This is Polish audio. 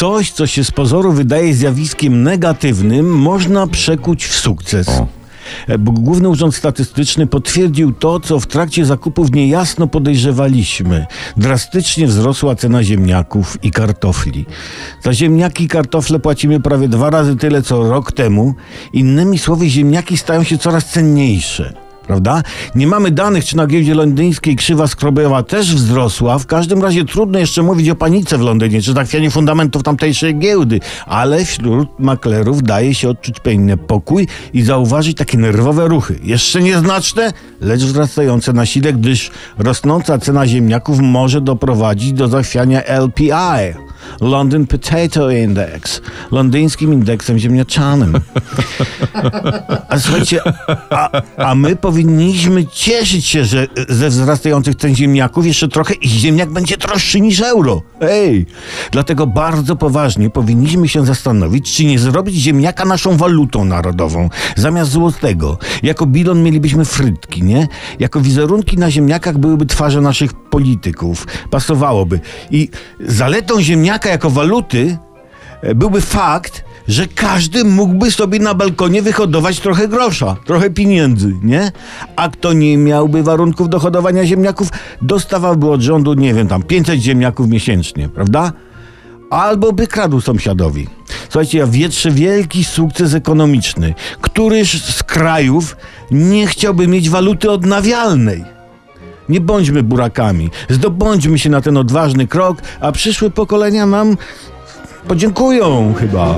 Coś, co się z pozoru wydaje zjawiskiem negatywnym, można przekuć w sukces. O. E, Główny Urząd Statystyczny potwierdził to, co w trakcie zakupów niejasno podejrzewaliśmy. Drastycznie wzrosła cena ziemniaków i kartofli. Za ziemniaki i kartofle płacimy prawie dwa razy tyle, co rok temu. Innymi słowy, ziemniaki stają się coraz cenniejsze. Prawda? Nie mamy danych, czy na giełdzie londyńskiej krzywa skrobowa też wzrosła. W każdym razie trudno jeszcze mówić o panice w Londynie, czy zachwianiu fundamentów tamtejszej giełdy, ale wśród maklerów daje się odczuć pewien pokój i zauważyć takie nerwowe ruchy. Jeszcze nieznaczne, lecz wzrastające na sile, gdyż rosnąca cena ziemniaków może doprowadzić do zachwiania LPI. London Potato Index, londyńskim indeksem ziemniaczanym. A słuchajcie, a, a my powinniśmy cieszyć się, że ze wzrastających cen ziemniaków jeszcze trochę i ziemniak będzie droższy niż euro. Ej! Dlatego bardzo poważnie powinniśmy się zastanowić, czy nie zrobić ziemniaka naszą walutą narodową. Zamiast złotego. Jako bilon mielibyśmy frytki, nie? Jako wizerunki na ziemniakach byłyby twarze naszych polityków. Pasowałoby. I zaletą ziemniaka jako waluty e, byłby fakt, że każdy mógłby sobie na balkonie wyhodować trochę grosza, trochę pieniędzy, nie? A kto nie miałby warunków do hodowania ziemniaków, dostawałby od rządu, nie wiem, tam 500 ziemniaków miesięcznie, prawda? Albo by kradł sąsiadowi. Słuchajcie, ja wietrzę wielki sukces ekonomiczny. Któryż z krajów nie chciałby mieć waluty odnawialnej? Nie bądźmy burakami. Zdobądźmy się na ten odważny krok, a przyszłe pokolenia nam podziękują chyba.